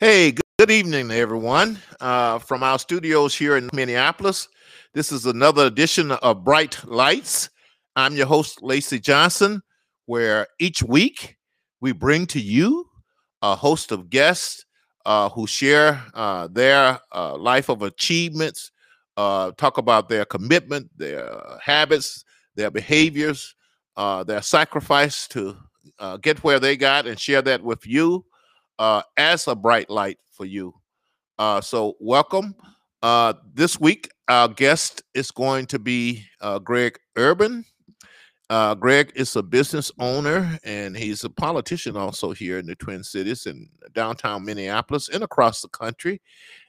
Hey, good, evening, everyone. Uh, from our studios here in Minneapolis, this is another edition of Bright Lights. I'm your host, Lacey Johnson, where each week we bring to you a host of guests uh, who share uh, their uh, life of achievements, uh, talk about their commitment, their habits, their behaviors, uh, their sacrifice to get where they got, and share that with you as a bright light for you. so, welcome. this week, our guest is going to be Greg Urban. Uh, Greg is a business owner and he's a politician also here in the Twin Cities and downtown Minneapolis and across the country.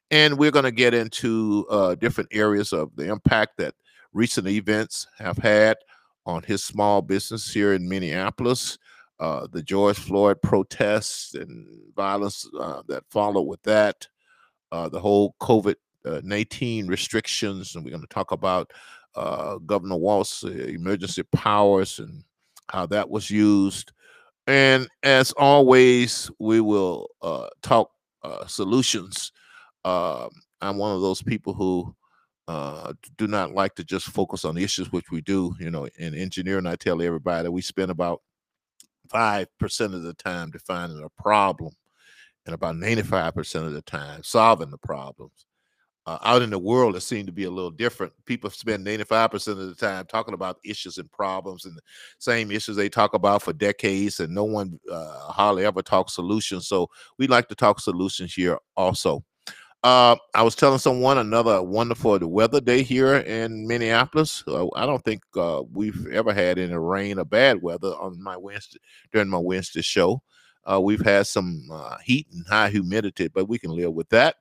And we're going to get into uh, different areas of the impact that recent events have had on his small business here in Minneapolis, uh, the George Floyd protests and violence uh, that followed with that, uh, the whole COVID uh, 19 restrictions. And we're going to talk about uh, Governor Walz's uh, emergency powers and how that was used. And as always, we will talk solutions. Um, I'm one of those people who uh, do not like to just focus on issues, which we do. You know, in engineering, I tell everybody we spend about five percent of the time defining a problem, and about 95 percent of the time solving the problems uh, out in the world it seemed to be a little different. People spend 95% of the time talking about issues and problems and the same issues they talk about for decades, and no one uh, hardly ever talks solutions. So we like to talk solutions here also. Uh, I was telling someone another wonderful weather day here in Minneapolis. Uh, I don't think uh, we've ever had any rain or bad weather on my Wednesday during my Wednesday show. Uh, we've had some uh, heat and high humidity, but we can live with that.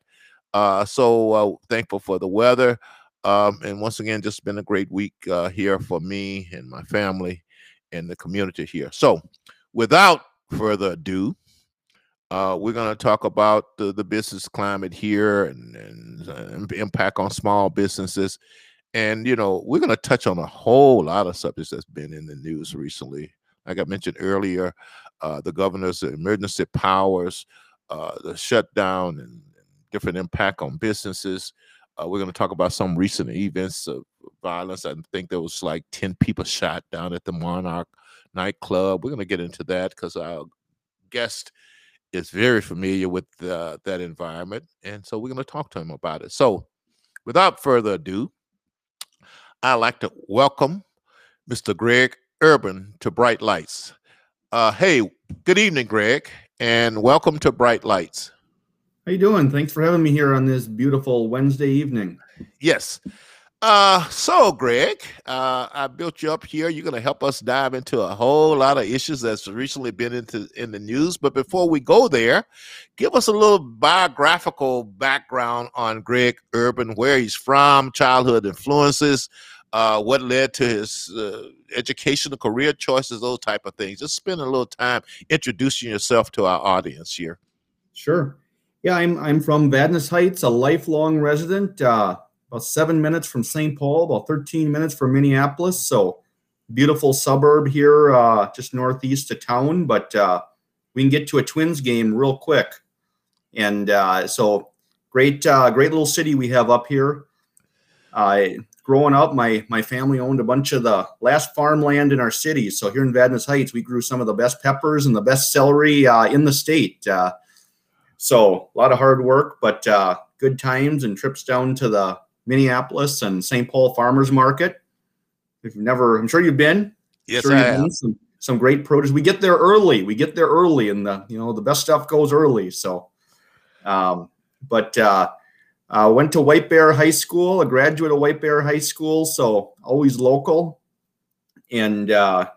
So thankful for the weather. Um, and once again, just been a great week here for me and my family and the community here. So, without further ado, uh, we're going to talk about the, the business climate here and, and impact on small businesses. And, you know, we're going to touch on a whole lot of subjects that's been in the news recently. Like I mentioned earlier, uh, the governor's emergency powers, uh, the shutdown and different impact on businesses. Uh, we're going to talk about some recent events of violence. I think there was like 10 people shot down at the Monarch nightclub. We're going to get into that because our guest is very familiar with uh, that environment. And so we're going to talk to him about it. So without further ado, I'd like to welcome Mr. Greg Urban to Bright Lights. Uh, hey, good evening, Greg, and welcome to Bright Lights. How you doing? Thanks for having me here on this beautiful Wednesday evening. Yes. Uh, so Greg, uh, I built you up here. You're going to help us dive into a whole lot of issues that's recently been into in the news. But before we go there, give us a little biographical background on Greg Urban, where he's from, childhood influences, uh, what led to his uh, educational career choices, those type of things. Just spend a little time introducing yourself to our audience here. Sure. Yeah, I'm I'm from Vadnais Heights, a lifelong resident. Uh, about seven minutes from St. Paul, about 13 minutes from Minneapolis. So beautiful suburb here, uh, just northeast of town. But uh, we can get to a Twins game real quick, and uh, so great, uh, great little city we have up here. Growing up, my my family owned a bunch of the last farmland in our city. So here in Vadnais Heights, we grew some of the best peppers and the best celery uh, in the state. Uh, so a lot of hard work, but good times and trips down to the Minneapolis and St. Paul Farmers Market. If you've never, I'm sure you've been. Yes, sure I have. Some, some great produce. We get there early. We get there early, and the you know the best stuff goes early. So, um, but uh, uh, went to White Bear High School, a graduate of White Bear High School, so always local, and uh,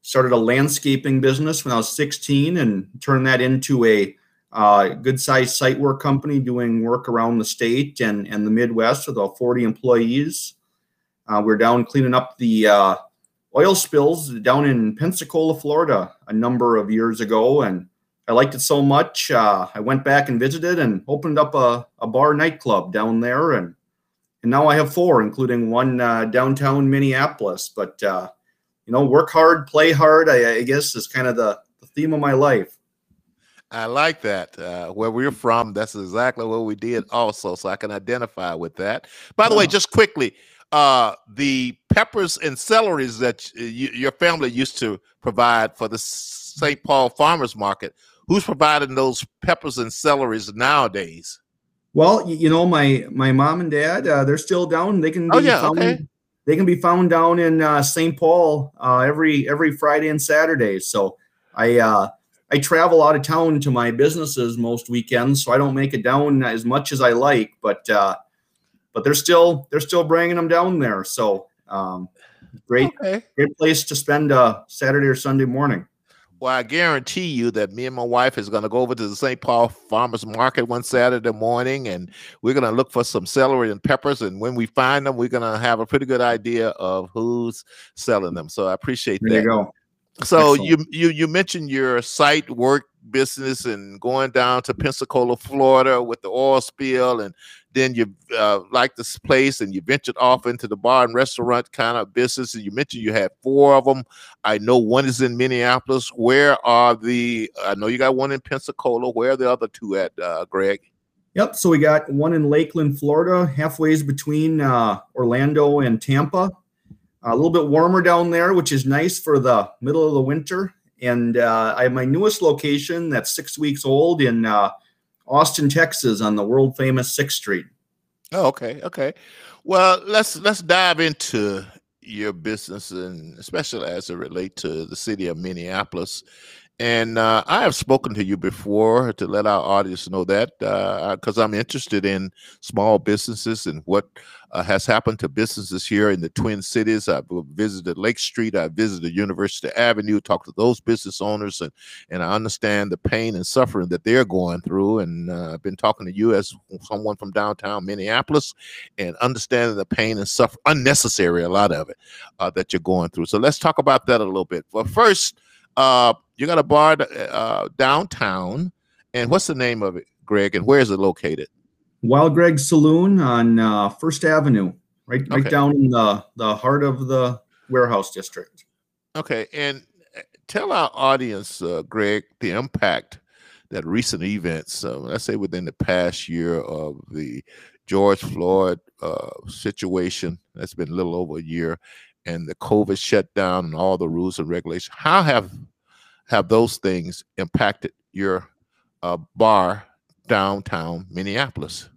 started a landscaping business when I was 16, and turned that into a uh, good sized site work company doing work around the state and, and the Midwest with about 40 employees. Uh, we're down cleaning up the uh, oil spills down in Pensacola, Florida, a number of years ago. And I liked it so much. Uh, I went back and visited and opened up a, a bar nightclub down there. And, and now I have four, including one uh, downtown Minneapolis. But, uh, you know, work hard, play hard, I, I guess, is kind of the, the theme of my life. I like that. Uh, where we're from, that's exactly what we did also. So I can identify with that. By the way, just quickly, uh, the peppers and celeries that you, your family used to provide for the St. Paul Farmers Market, who's providing those peppers and celeries nowadays? Well, you know, my my mom and dad, uh, they're still down. They can oh yeah, found, okay. They can be found down in uh, St. Paul uh, every every Friday and Saturday. So I uh, I travel out of town to my businesses most weekends, so I don't make it down as much as I like. But uh, but they're still they're still bringing them down there. So um, great okay. great place to spend a Saturday or Sunday morning. Well, I guarantee you that me and my wife is going to go over to the St. Paul Farmers Market one Saturday morning, and we're going to look for some celery and peppers. And when we find them, we're going to have a pretty good idea of who's selling them. So I appreciate that. there that. You go. So Excellent. you you you mentioned your site work business and going down to Pensacola, Florida with the oil spill, and then you uh, like this place and you ventured off into the bar and restaurant kind of business. And you mentioned you had four of them. I know one is in Minneapolis. Where are the? I know you got one in Pensacola. Where are the other two at, uh, Greg? Yep. So we got one in Lakeland, Florida, halfway between uh, Orlando and Tampa a little bit warmer down there, which is nice for the middle of the winter. And uh, I have my newest location that's six weeks old in uh, Austin, Texas, on the world famous Sixth Street. Oh, okay, okay. Well, let's let's dive into your business and especially as it relate to the city of Minneapolis and uh, I have spoken to you before to let our audience know that because uh, I'm interested in small businesses and what uh, has happened to businesses here in the Twin Cities. I've visited Lake Street, I visited University Avenue, talked to those business owners, and and I understand the pain and suffering that they're going through. And uh, I've been talking to you as someone from downtown Minneapolis, and understanding the pain and suffer unnecessary a lot of it uh, that you're going through. So let's talk about that a little bit. But first uh, you got a bar uh, downtown, and what's the name of it, Greg? And where is it located? Wild Greg Saloon on uh, First Avenue, right, right okay. down in the the heart of the warehouse district. Okay, and uh, tell our audience, uh, Greg, the impact that recent events, uh, let's say within the past year of the George Floyd uh, situation, that's been a little over a year, and the COVID shutdown and all the rules and regulations, how have have those things impacted your uh, bar downtown Minneapolis?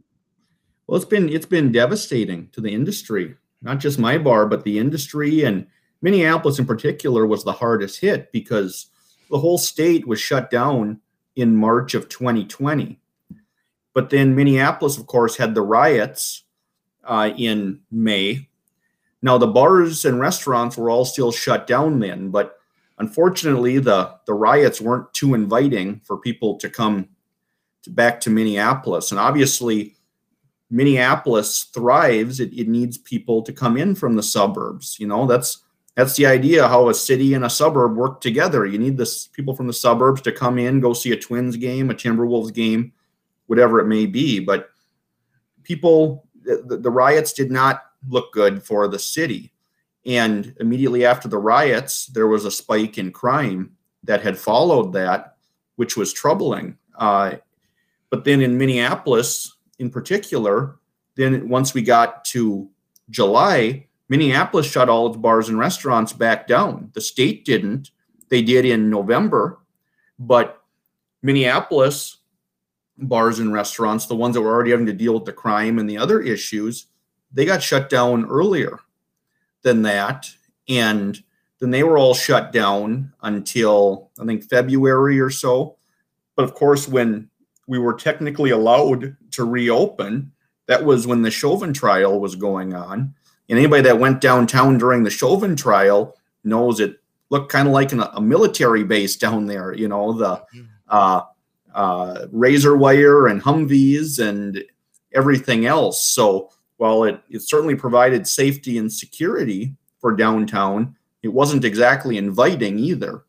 Well, it's been it's been devastating to the industry, not just my bar, but the industry and Minneapolis in particular was the hardest hit because the whole state was shut down in March of 2020. But then Minneapolis, of course, had the riots uh, in May now the bars and restaurants were all still shut down then, but unfortunately the the riots weren't too inviting for people to come to, back to Minneapolis. And obviously Minneapolis thrives. It, it needs people to come in from the suburbs. You know, that's that's the idea how a city and a suburb work together. You need this people from the suburbs to come in, go see a Twins game, a Timberwolves game, whatever it may be. But people, the, the riots did not look good for the city. And immediately after the riots, there was a spike in crime that had followed that, which was troubling. Uh, but then in Minneapolis, in particular, then once we got to July, Minneapolis shut all its bars and restaurants back down. The state didn't. They did in November, but Minneapolis bars and restaurants, the ones that were already having to deal with the crime and the other issues, they got shut down earlier than that. And then they were all shut down until I think February or so. But of course, when we were technically allowed to reopen, that was when the Chauvin trial was going on. And anybody that went downtown during the Chauvin trial knows it looked kind of like an, a military base down there. You know, the mm-hmm. uh, uh, razor wire and Humvees and everything else. So while it, it certainly provided safety and security for downtown, it wasn't exactly inviting either.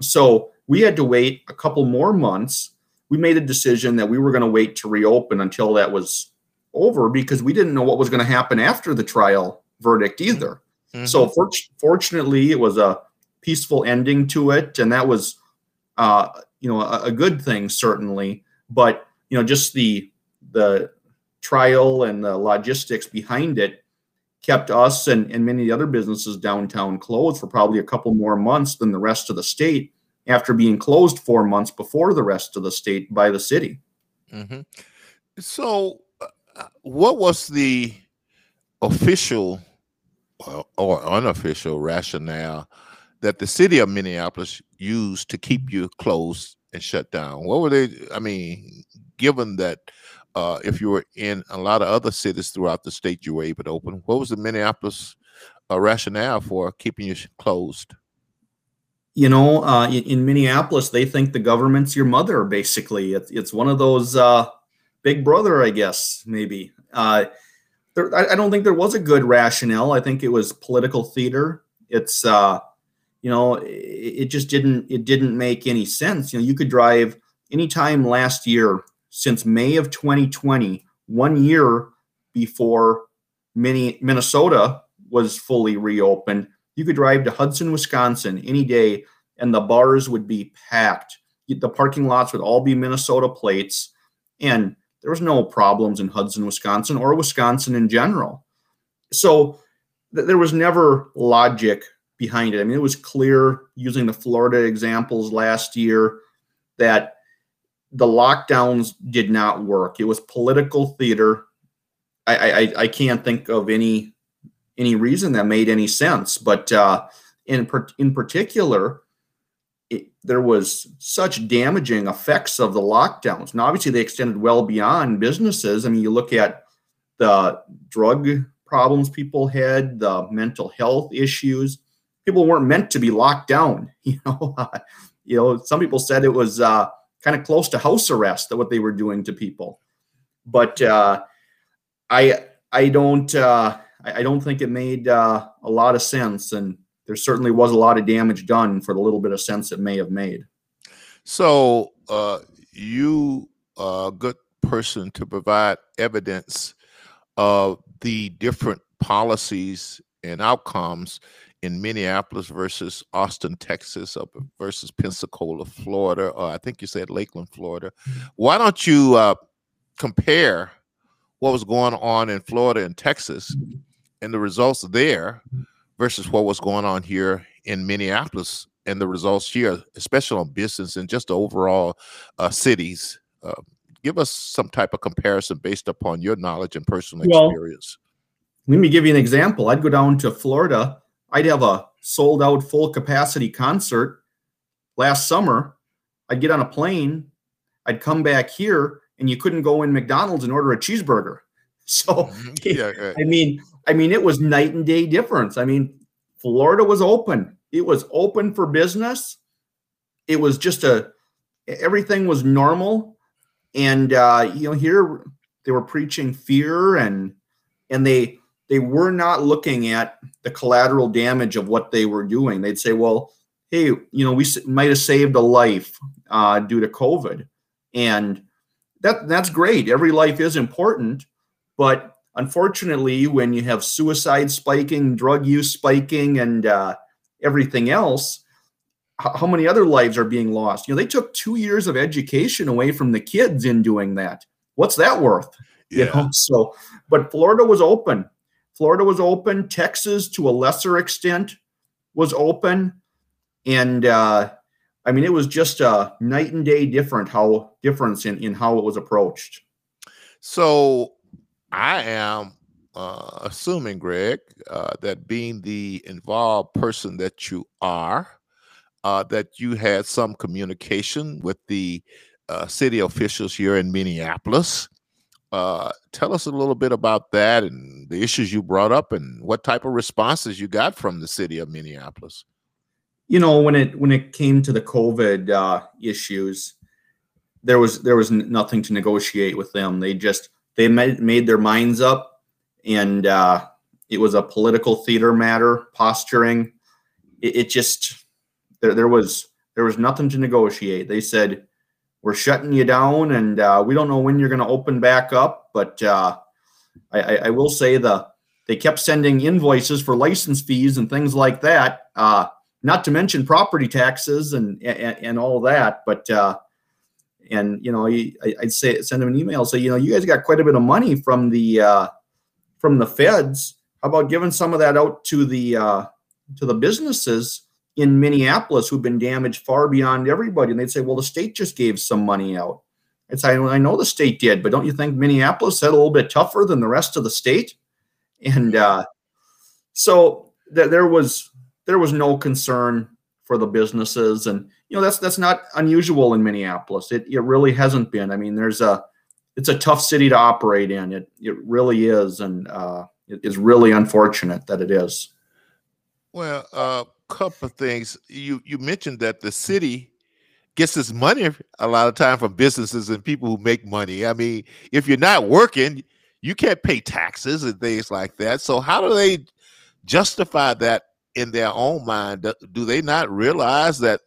So we had to wait a couple more months. We made a decision that we were going to wait to reopen until that was over because we didn't know what was going to happen after the trial verdict either. Mm-hmm. So for, fortunately, it was a peaceful ending to it, and that was, uh, you know a, a good thing certainly, but you know just the the trial and the logistics behind it kept us and, and many other businesses downtown closed for probably a couple more months than the rest of the state after being closed four months before the rest of the state by the city. Mm-hmm. So, uh, what was the official or unofficial rationale that the city of Minneapolis used to keep you closed and shut down? What were they? I mean, given that uh, if you were in a lot of other cities throughout the state, you were able to open. What was the Minneapolis uh, rationale for keeping you closed? You know, uh, in, in, Minneapolis, they think the government's your mother. Basically, it's it's one of those uh, big brother, I guess, maybe. Uh, there, I, I, don't think there was a good rationale. I think it was political theater. It's uh, you know, it, it just didn't it didn't make any sense. You know, you could drive anytime last year since May of 2020, one year before Minnesota was fully reopened. You could drive to Hudson, Wisconsin any day, and the bars would be packed. The parking lots would all be Minnesota plates, and there was no problems in Hudson, Wisconsin, or Wisconsin in general. So th- there was never logic behind it. I mean, it was clear using the Florida examples last year that the lockdowns did not work. It was political theater. I, I, I can't think of any any reason that made any sense. But uh, in in particular, it, there was such damaging effects of the lockdowns. Now, obviously, they extended well beyond businesses. I mean, you look at the drug problems people had, the mental health issues. People weren't meant to be locked down. You know, you know. Some people said it was. Uh, kind of close to house arrest that what they were doing to people. But uh, I I don't uh, I don't think it made uh, a lot of sense, and there certainly was a lot of damage done for the little bit of sense it may have made. So uh, you a good person to provide evidence of the different policies and outcomes in Minneapolis versus Austin, Texas, up versus Pensacola, Florida, or I think you said Lakeland, Florida. Why don't you uh, compare what was going on in Florida and Texas and the results there versus what was going on here in Minneapolis and the results here, especially on business and just overall uh, cities? Uh, give us some type of comparison based upon your knowledge and personal well, experience. Let me give you an example. I'd go down to Florida I'd have a sold out full capacity concert last summer. I'd get on a plane, I'd come back here, and you couldn't go in McDonald's and order a cheeseburger. So mm-hmm. yeah, I mean, I mean, it was night and day difference. I mean, Florida was open. It was open for business. It was just a everything was normal. And uh, you know, here they were preaching fear and and they they were not looking at the collateral damage of what they were doing. They'd say, well, hey, you know, we might have saved a life uh, due to COVID. And that that's great. Every life is important. But unfortunately, when you have suicide spiking, drug use spiking, and uh, everything else, how many other lives are being lost? You know, they took two years of education away from the kids in doing that. What's that worth? Yeah. You know? So, but Florida was open. Florida was open. Texas, to a lesser extent, was open. And uh, I mean, it was just a night and day different how difference in, in how it was approached. So I am uh, assuming, Greg, uh, that being the involved person that you are, uh, that you had some communication with the uh, city officials here in Minneapolis uh, tell us a little bit about that and the issues you brought up and what type of responses you got from the city of Minneapolis. You know, when it when it came to the COVID uh, issues, there was there was nothing to negotiate with them. They just they made made their minds up, and uh, it was a political theater matter, posturing. It, it just there there was there was nothing to negotiate. They said we're shutting you down, and uh, we don't know when you're going to open back up. But uh, I, I, will say the they kept sending invoices for license fees and things like that. Uh, not to mention property taxes and and, and all that. But uh, and you know, I, would say send them an email say, you know, you guys got quite a bit of money from the uh, from the feds. How about giving some of that out to the uh, to the businesses in Minneapolis who've been damaged far beyond everybody? And they'd say, well, the state just gave some money out. I'd I know the state did, but don't you think Minneapolis had a little bit tougher than the rest of the state? And uh, so th- there was there was no concern for the businesses and you know that's that's not unusual in Minneapolis. It it really hasn't been. I mean, there's a it's a tough city to operate in. It it really is, and uh, it is really unfortunate that it is. Well, uh, couple of things. You you mentioned that the city gets its money a lot of time from businesses and people who make money. I mean, if you're not working, you can't pay taxes and things like that. So how do they justify that in their own mind? Do they not realize that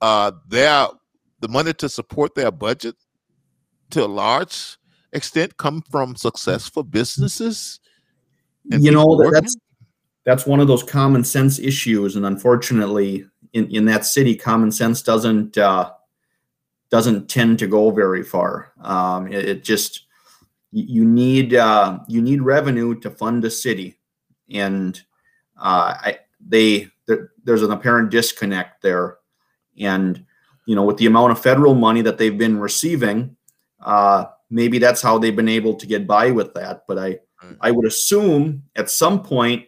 uh, their the money to support their budget to a large extent come from successful businesses? You know, that's that's one of those common sense issues, and unfortunately, in, in that city, common sense doesn't uh, doesn't tend to go very far. Um, it, it, just you need uh, you need revenue to fund a city, and uh, I, they there, there's an apparent disconnect there, and you know with the amount of federal money that they've been receiving, uh, maybe that's how they've been able to get by with that. But I I would assume at some point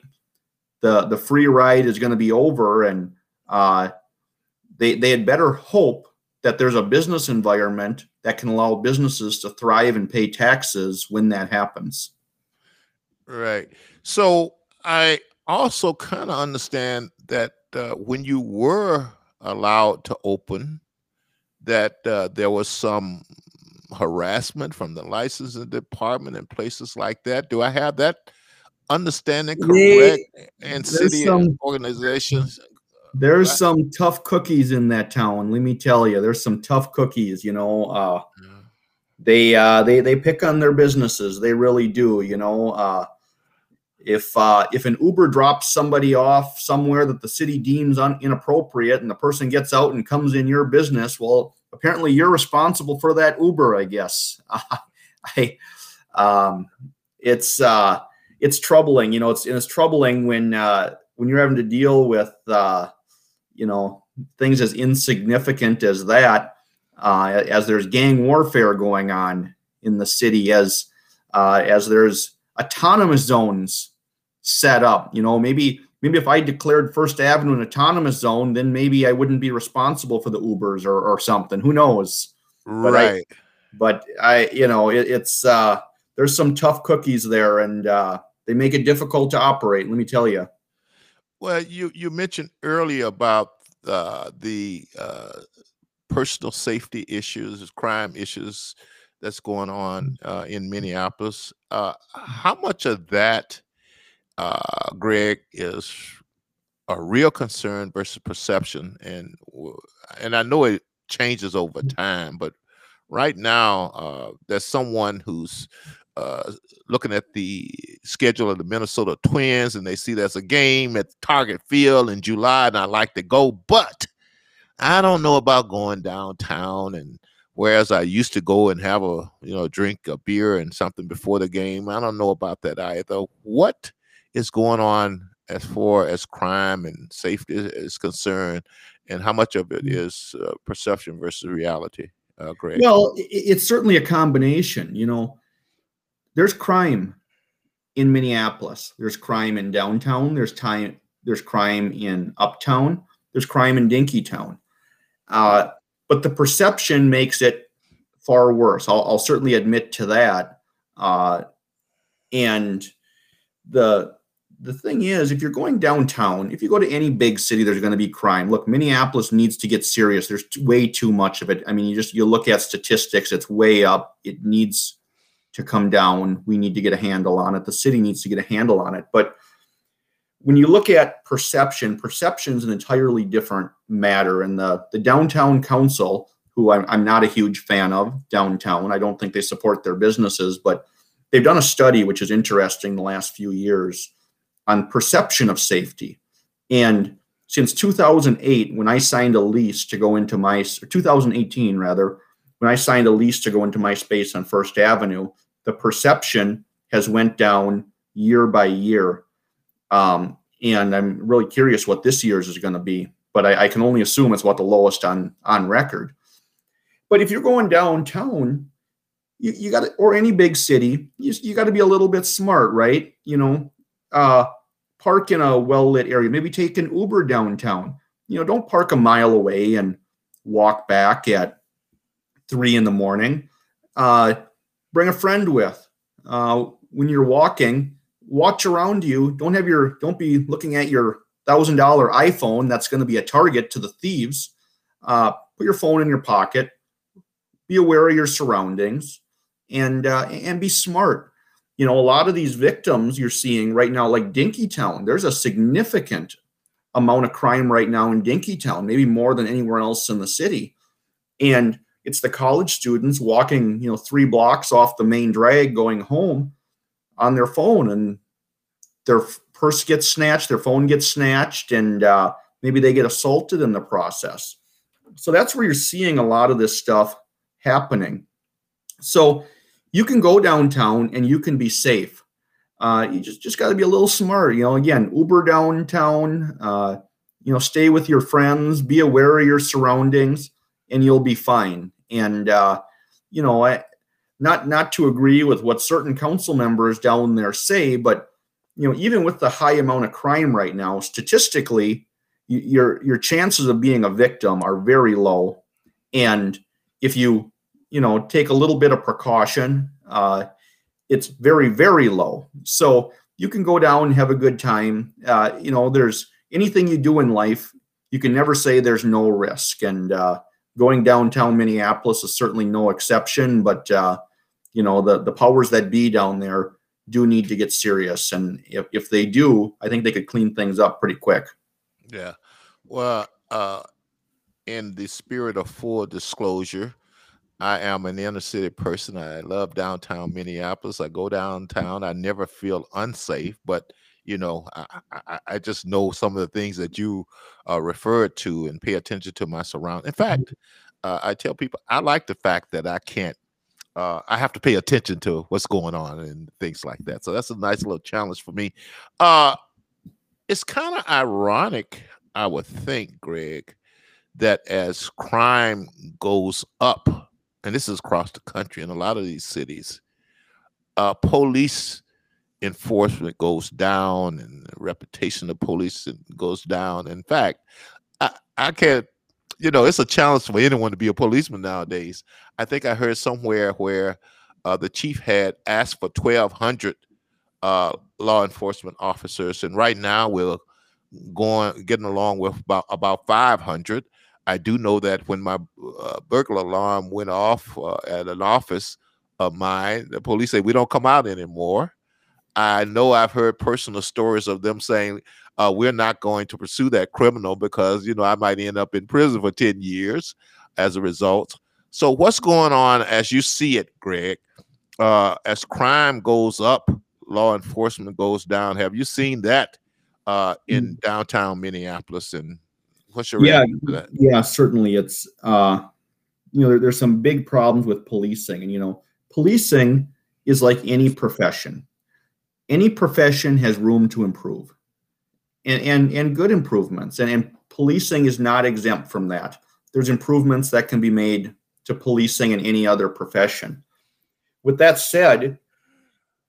the the free ride is going to be over, and uh, they they had better hope that there's a business environment that can allow businesses to thrive and pay taxes when that happens. Right. So I also kind of understand that uh, when you were allowed to open, that uh, there was some harassment from the licensing department and places like that. Do I have that understanding correct? and city some, organizations. There's right? some tough cookies in that town. Let me tell you, there's some tough cookies. You know, uh, yeah. they uh, they they pick on their businesses. They really do. You know, uh, if uh, if an Uber drops somebody off somewhere that the city deems un- inappropriate, and the person gets out and comes in your business, well, apparently you're responsible for that Uber. I guess. I, um, it's uh, it's troubling. You know, it's it's troubling when uh, when you're having to deal with uh, you know things as insignificant as that, uh, as there's gang warfare going on in the city, as uh, as there's autonomous zones set up. You know, maybe maybe if I declared First Avenue an autonomous zone, then maybe I wouldn't be responsible for the Ubers or, or something. Who knows? Right. But I, but I you know, it, it's uh, there's some tough cookies there, and uh, they make it difficult to operate. Let me tell you. Well, you you mentioned earlier about uh, the uh, personal safety issues, crime issues that's going on mm. uh, in Minneapolis. Uh, how much of that uh, Greg, is a real concern versus perception, and and I know it changes over mm. time, but right now uh, there's someone who's uh, looking at the schedule of the Minnesota Twins, and they see there's a game at Target Field in July, and I like to go, but I don't know about going downtown and whereas I used to go and have a you know drink a beer and something before the game. I don't know about that either. What is going on as far as crime and safety is concerned, and how much of it mm. uh, perception versus reality? Uh, Greg. Well, it's certainly a combination. You know, there's crime in Minneapolis. There's crime in downtown. There's time. There's crime in uptown. There's crime in Dinkytown. Uh, but the perception makes it far worse. I'll, I'll certainly admit to that. Uh, and the the thing is, if you're going downtown, if you go to any big city, there's going to be crime. Look, Minneapolis needs to get serious. There's way too much of it. I mean, you just you look at statistics; it's way up. It needs to come down. We need to get a handle on it. The city needs to get a handle on it. But when you look at perception, perception is an entirely different matter. And the the downtown council, who I'm, I'm not a huge fan of downtown, I don't think they support their businesses, but they've done a study which is interesting the last few years on perception of safety. And since 2008, when I signed a lease to go into my, 2018 rather, when I signed a lease to go into my space on First Avenue, the perception has went down year by year. Um, and I'm really curious what this year's is going to be, but I, I can only assume it's what the lowest on on record. But if you're going downtown, you, you got to, or any big city, you, you got to be a little bit smart, right? You know, uh, park in a well lit area. Maybe take an Uber downtown. You know, don't park a mile away and walk back at three in the morning. Uh, bring a friend with. Uh, when you're walking, watch around you. Don't have your don't be looking at your thousand dollar iPhone that's going to be a target to the thieves. Uh, put your phone in your pocket. Be aware of your surroundings, and uh, and be smart. You know, a lot of these victims you're seeing right now, like Dinkytown, there's a significant amount of crime right now in Dinkytown, maybe more than anywhere else in the city. And it's the college students walking, you know, three blocks off the main drag going home on their phone and their purse gets snatched, their phone gets snatched, and uh, maybe they get assaulted in the process. So that's where you're seeing a lot of this stuff happening. So you can go downtown and you can be safe. Uh, you just just got to be a little smart. You know, again, Uber downtown. Uh, you know, stay with your friends. Be aware of your surroundings, and you'll be fine. And uh, you know, I, not not to agree with what certain council members down there say, but you know, even with the high amount of crime right now, statistically, your your chances of being a victim are very low. And if you you know take a little bit of precaution, uh, it's very very low. So you can go down and have a good time. Uh, you know, there's anything you do in life, you can never say there's no risk. And uh, going downtown Minneapolis is certainly no exception. But uh, you know the the powers that be down there do need to get serious and if, if they do i think they could clean things up pretty quick. Yeah. Well uh in the spirit of full disclosure i am an inner city person. I love downtown minneapolis. I go downtown i never feel unsafe but you know i i, I just know some of the things that you uh, referred to and pay attention to my surroundings in fact uh, i tell people i like the fact that i can't uh, I have to pay attention to what's going on and things like that. So that's a nice little challenge for me. Uh, it's kind of ironic, I would think, Greg, that as crime goes up, and this is across the country in a lot of these cities, uh, police enforcement goes down and the reputation of police goes down. In fact, I, I can't you know, it's a challenge for anyone to be a policeman nowadays. I think I heard somewhere where uh, the chief had asked for 1,200 uh, law enforcement officers, and right now we're going getting along with about about 500. I do know that when my uh, burglar alarm went off uh, at an office of mine, the police say we don't come out anymore. I know I've heard personal stories of them saying uh, we're not going to pursue that criminal because you know I might end up in prison for ten years as a result. So what's going on as you see it, Greg? Uh, as crime goes up, law enforcement goes down. Have you seen that uh, in mm. downtown Minneapolis? And what's your yeah, yeah, certainly. It's uh, you know there, there's some big problems with policing, and you know policing is like any profession. Any profession has room to improve and and, and good improvements. And, and policing is not exempt from that. There's improvements that can be made to policing in any other profession. With that said,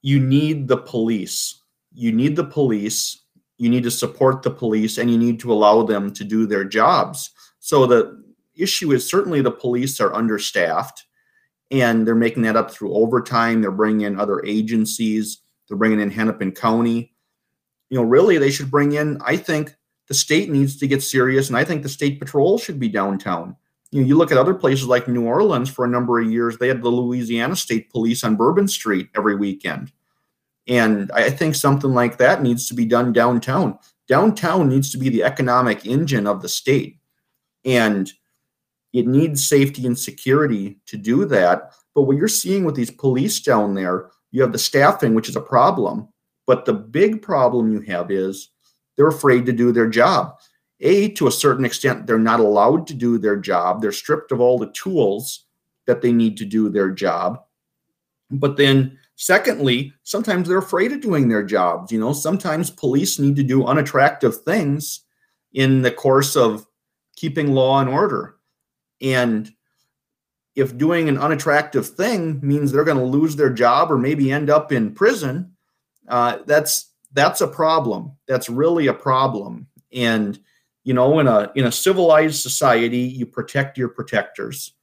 you need the police. You need the police. You need to support the police and you need to allow them to do their jobs. So the issue is certainly the police are understaffed and they're making that up through overtime. They're bringing in other agencies. They're bringing in Hennepin County you know, really they should bring in, I think the state needs to get serious, and I think the state patrol should be downtown. You know, you look at other places like New Orleans for a number of years, they had the Louisiana State Police on Bourbon Street every weekend. And I think something like that needs to be done downtown. Downtown needs to be the economic engine of the state. And it needs safety and security to do that. But what you're seeing with these police down there, you have the staffing, which is a problem. But the big problem you have is they're afraid to do their job. a to a certain extent they're not allowed to do their job they're stripped of all the tools that they need to do their job but then secondly sometimes they're afraid of doing their jobs you know sometimes police need to do unattractive things in the course of keeping law and order and if doing an unattractive thing means they're going to lose their job or maybe end up in prison uh, that's that's a problem. That's really a problem. And you know in a in a civilized society you protect your protectors.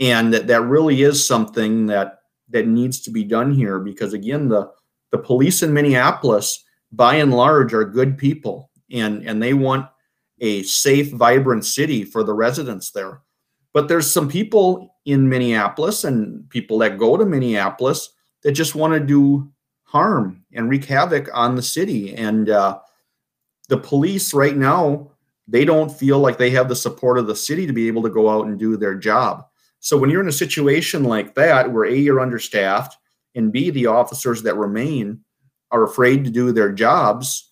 And that, that really is something that that needs to be done here because again the the police in minneapolis by and large are good people. And and they want a safe vibrant city for the residents there but there's some people in minneapolis and people that go to minneapolis that just want to do harm and wreak havoc on the city and uh, the police right now they don't feel like they have the support of the city to be able to go out and do their job. So when you're in a situation like that, where A, you're understaffed, and B, the officers that remain are afraid to do their jobs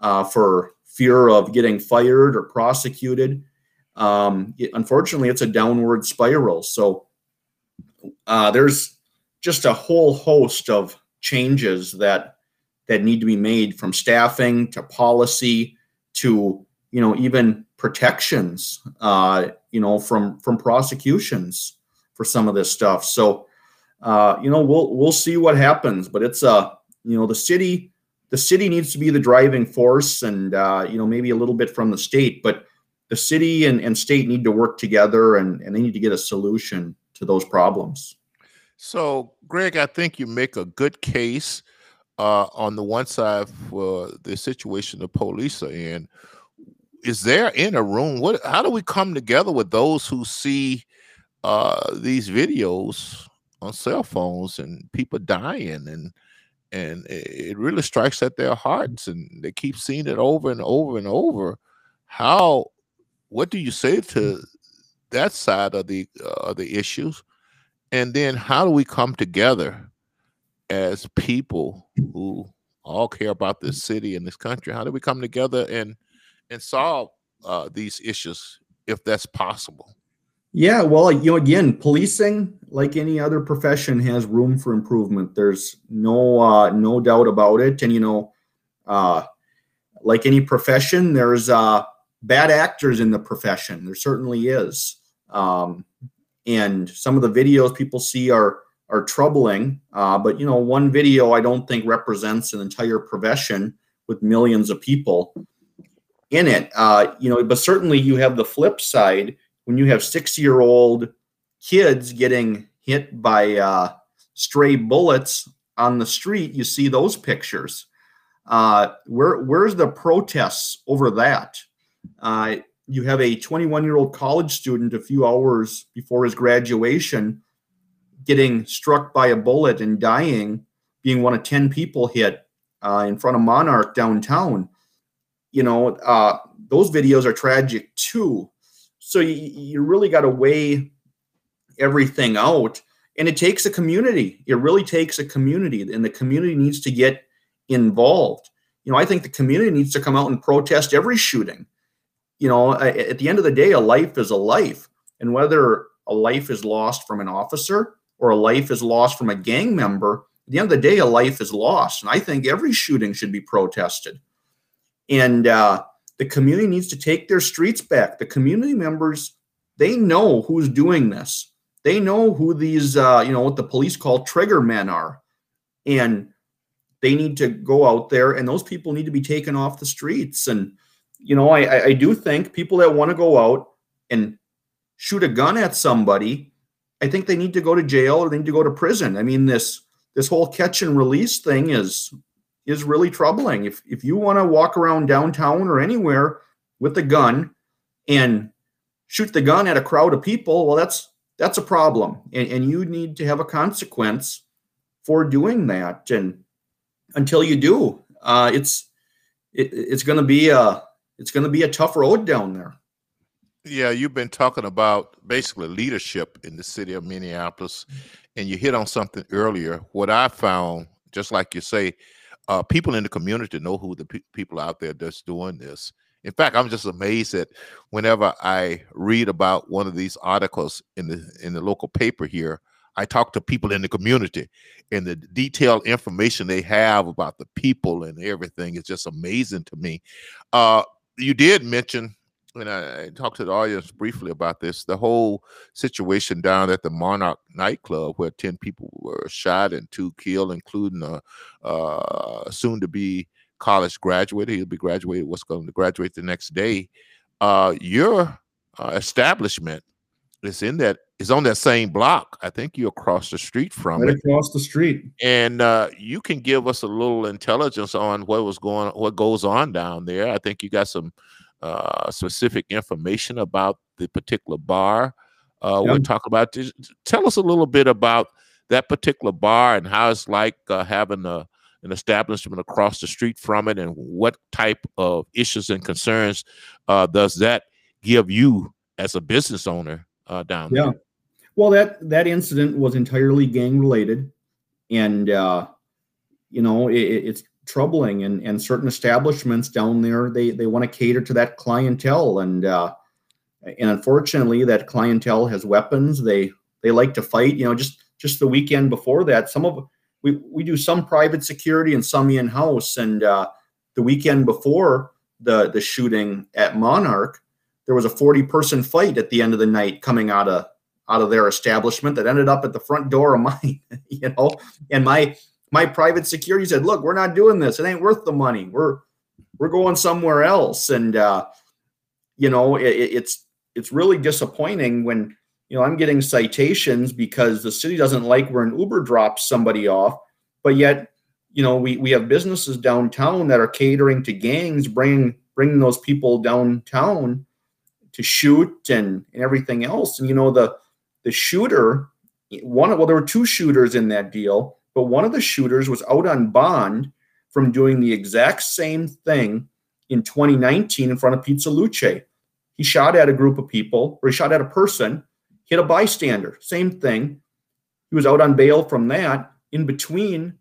uh, for fear of getting fired or prosecuted, um, it, unfortunately, it's a downward spiral. So uh, there's just a whole host of changes that that need to be made from staffing to policy to you know even protections uh, you know from from prosecutions for some of this stuff so uh, you know we'll we'll see what happens but it's a uh, you know the city the city needs to be the driving force and uh, you know maybe a little bit from the state but the city and, and state need to work together and, and they need to get a solution to those problems. So greg i think you make a good case uh, on the one side for the situation the police are in. Is there in a room what how do we come together with those who see uh these videos on cell phones and people dying and and it really strikes at their hearts and they keep seeing it over and over and over? How what do you say to that side of the uh, the issues and then how do we come together as people who all care about this city and this country how do we come together and and solve uh, these issues if that's possible? Yeah, well, you know, again, policing, like any other profession, has room for improvement. There's no uh, no doubt about it. And you know, uh, like any profession, there's uh, bad actors in the profession. There certainly is. Um, and some of the videos people see are are troubling. Uh, but you know, one video I don't think represents an entire profession with millions of people in it. Uh, you know, but certainly you have the flip side when you have six year old kids getting hit by uh, stray bullets on the street. You see those pictures. Uh, where where's the protests over that? Uh, you have a 21 year old college student a few hours before his graduation getting struck by a bullet and dying, being one of 10 people hit uh, in front of Monarch downtown you know, uh, those videos are tragic too. So you, you really got to weigh everything out. And it takes a community. It really takes a community, and the community needs to get involved. You know, I think the community needs to come out and protest every shooting. You know, at the end of the day, a life is a life. And whether a life is lost from an officer or a life is lost from a gang member, at the end of the day, a life is lost. And I think every shooting should be protested. And uh, the community needs to take their streets back. The community members, they know who's doing this. They know who these, uh, you know, what the police call trigger men are. And they need to go out there and those people need to be taken off the streets. And, you know, I, I do think people that want to go out and shoot a gun at somebody, I think they need to go to jail or they need to go to prison. I mean, this this whole catch and release thing is is really troubling. If if you want to walk around downtown or anywhere with a gun and shoot the gun at a crowd of people, well, that's that's a problem, and, and you need to have a consequence for doing that. And until you do, uh, it's it, it's going to be a it's going to be a tough road down there. Yeah, you've been talking about basically leadership in the city of Minneapolis, and you hit on something earlier. What I found, just like you say, uh, people in the community know who the pe- people out there that's doing this, In fact, I'm just amazed that whenever I read about one of these articles in the in the local paper here, I talk to people in the community, and the detailed information they have about the people and everything is just amazing to me. Uh, you did mention, and I, I, talked to the audience briefly about this, the whole situation down at the Monarch nightclub where 10 people were shot and two killed, including a, uh, soon to be college graduate. He'll be graduated, what's going to graduate the next day. Uh, your uh, establishment is in that is on that same block. I think you're across the street from right it. across the street. And uh, you can give us a little intelligence on what was going, what goes on down there. I think you got some uh, specific information about the particular bar. Uh, yeah. We'll talk about. This. Tell us a little bit about that particular bar and how it's like uh, having a an establishment across the street from it, and what type of issues and concerns uh, does that give you as a business owner uh, down yeah. there? Well, that that incident was entirely gang related, and uh, you know it, it's troubling. And and certain establishments down there they they want to cater to that clientele, and uh, and unfortunately that clientele has weapons. They they like to fight. You know, just just the weekend before that, some of we we do some private security and some in house. And uh, the weekend before the the shooting at Monarch, there was a 40 person fight at the end of the night coming out of out of their establishment that ended up at the front door of mine, you know. And my my private security said, "Look, we're not doing this. It ain't worth the money. We're we're going somewhere else." And uh, you know, it, it's it's really disappointing when you know I'm getting citations because the city doesn't like where an Uber drops somebody off, but yet you know we we have businesses downtown that are catering to gangs, bringing bringing those people downtown to shoot and, and everything else. And you know the the shooter, one well, there were two shooters in that deal, but one of the shooters was out on bond from doing the exact same thing in 2019 in front of Pizza Luce. He shot at a group of people, or he shot at a person, hit a bystander, same thing. He was out on bail from that. In between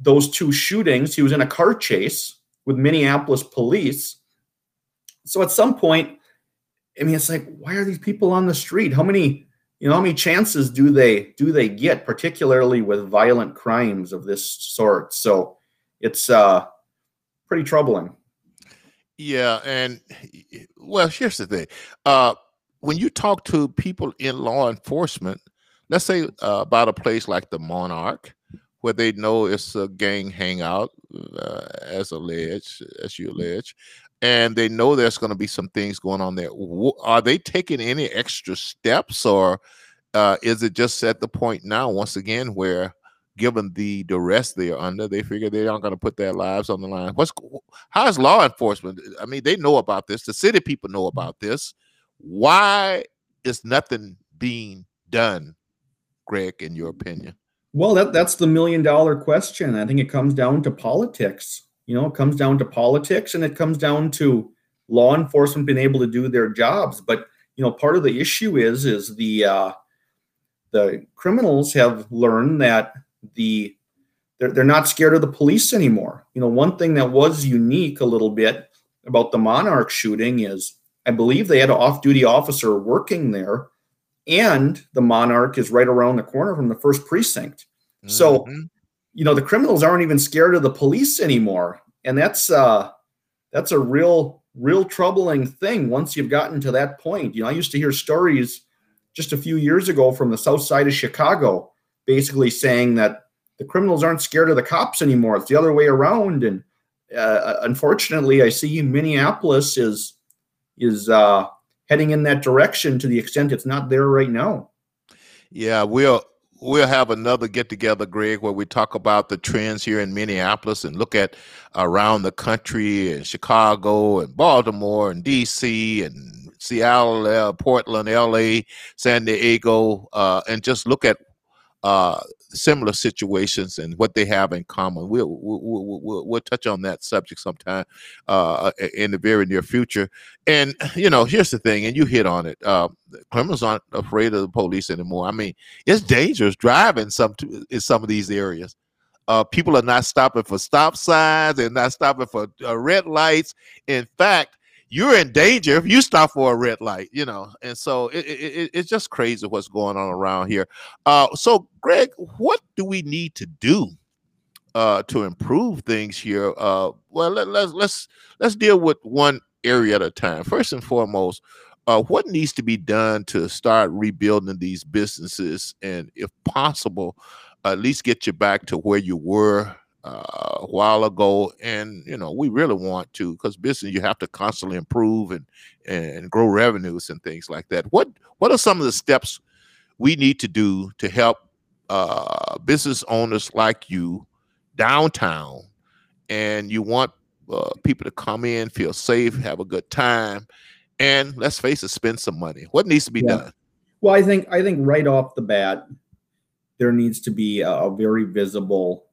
those two shootings, he was in a car chase with Minneapolis police. So at some point, I mean, it's like, why are these people on the street? How many you know how many chances do they do they get particularly with violent crimes of this sort? So it's uh pretty troubling. Yeah and well here's the thing. Uh when you talk to people in law enforcement let's say uh, about a place like the monarch where they know it's a gang hangout uh, as alleged as you allege and they know there's going to be some things going on there. Are they taking any extra steps, or uh, is it just at the point now, once again, where given the duress they are under, they figure they aren't going to put their lives on the line? What's how is law enforcement? I mean, they know about this. The city people know about this. Why is nothing being done, Greg? In your opinion? Well, that that's the million dollar question. I think it comes down to politics. You know, it comes down to politics and it comes down to law enforcement being able to do their jobs. But you know, part of the issue is is the uh, the criminals have learned that the they're, they're not scared of the police anymore. You know, one thing that was unique a little bit about the Monarch shooting is I believe they had an off-duty officer working there, and the Monarch is right around the corner from the first precinct. Mm-hmm. So you know the criminals aren't even scared of the police anymore. And that's uh that's a real real troubling thing once you've gotten to that point. You know i used to hear stories just a few years ago from the south side of chicago basically saying that the criminals aren't scared of the cops anymore. It's the other way around. And uh, unfortunately i see minneapolis is is uh heading in that direction to the extent it's not there right now. Yeah we'll we'll have another get together, Greg, where we talk about the trends here in Minneapolis and look at around the country and Chicago and Baltimore and DC and Seattle, uh, Portland, LA, San Diego, uh, and just look at uh, similar situations and what they have in common. We'll we'll, we'll, we'll touch on that subject sometime uh, in the very near future. And you know, here's the thing, and you hit on it. Uh, criminals aren't afraid of the police anymore. I mean, it's dangerous driving some in some of these areas. Uh, people are not stopping for stop signs. They're not stopping for uh, red lights. In fact, you're in danger if you stop for a red light, you know. And so it, it, it's just crazy what's going on around here. Uh, so, Greg, what do we need to do uh, to improve things here? Uh, well, let, let's let's let's deal with one area at a time. First and foremost, uh, what needs to be done to start rebuilding these businesses, and if possible, at least get you back to where you were uh, a while ago, and you know we really want to because business you have to constantly improve and and grow revenues and things like that. What what are some of the steps we need to do to help uh, business owners like you downtown, and you want uh, people to come in, feel safe, have a good time, and let's face it, spend some money. What needs to be yeah. done? Well, I think I think right off the bat, there needs to be a, a very visible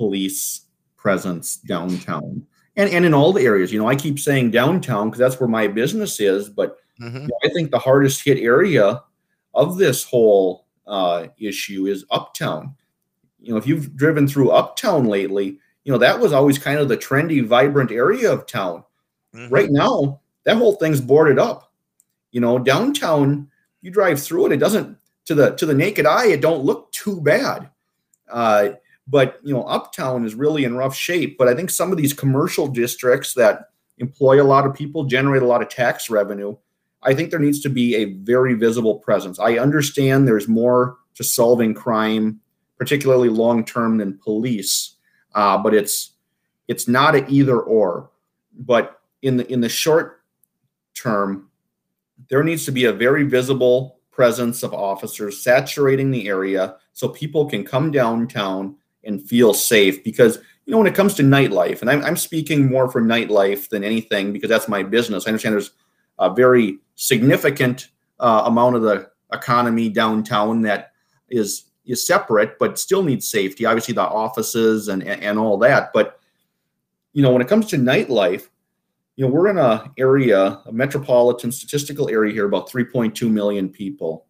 police presence downtown and, and in all the areas. You know, I keep saying downtown because that's where my business is, but mm-hmm. you know, I think the hardest hit area of this whole uh, issue is uptown. You know, if you've driven through uptown lately, you know, that was always kind of the trendy, vibrant area of town. Mm-hmm. Right now, that whole thing's boarded up. You know, downtown, you drive through it, it doesn't to the to the naked eye, it don't look too bad. Uh, but you know, uptown is really in rough shape. But I think some of these commercial districts that employ a lot of people, generate a lot of tax revenue, I think there needs to be a very visible presence. I understand there's more to solving crime, particularly long term, than police, uh, but it's it's not an either or. But in the in the short term, there needs to be a very visible presence of officers saturating the area so people can come downtown and feel safe because you know when it comes to nightlife and i'm, I'm speaking more for nightlife than anything because that's my business. I understand there's a very significant uh, amount of the economy downtown that is is separate but still needs safety obviously the offices and and all that. But you know when it comes to nightlife you know we're in a area a metropolitan statistical area here about 3.2 million people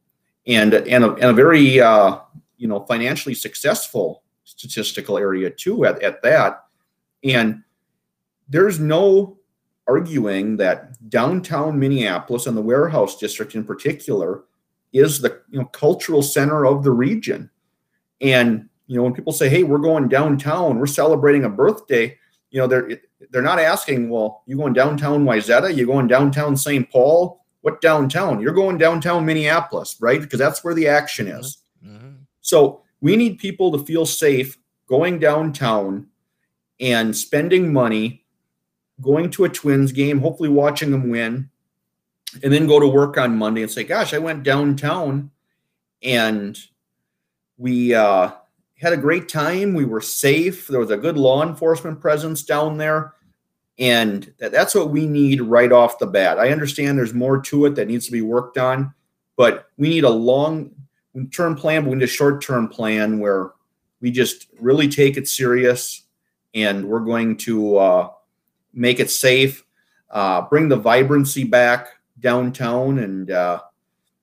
and and a, and a very uh, you know financially successful statistical area too at, at that. And there's no arguing that downtown Minneapolis and the warehouse district in particular is the you know cultural center of the region. And you know when people say, "Hey, we're going downtown, we're celebrating a birthday," you know they're they're not asking, "Well, you going downtown Wayzata? You going downtown St. Paul? What downtown? You're going downtown Minneapolis, right? Because that's where the action is." Mm-hmm. So we need people to feel safe going downtown and spending money, going to a Twins game, hopefully watching them win, and then go to work on Monday and say, "Gosh, I went downtown and we uh, had a great time. We were safe. There was a good law enforcement presence down there." And that's what we need right off the bat. I understand there's more to it that needs to be worked on, but we need a long term plan, but we need a short term plan where we just really take it serious and we're going to uh, make it safe, uh, bring the vibrancy back downtown. And uh,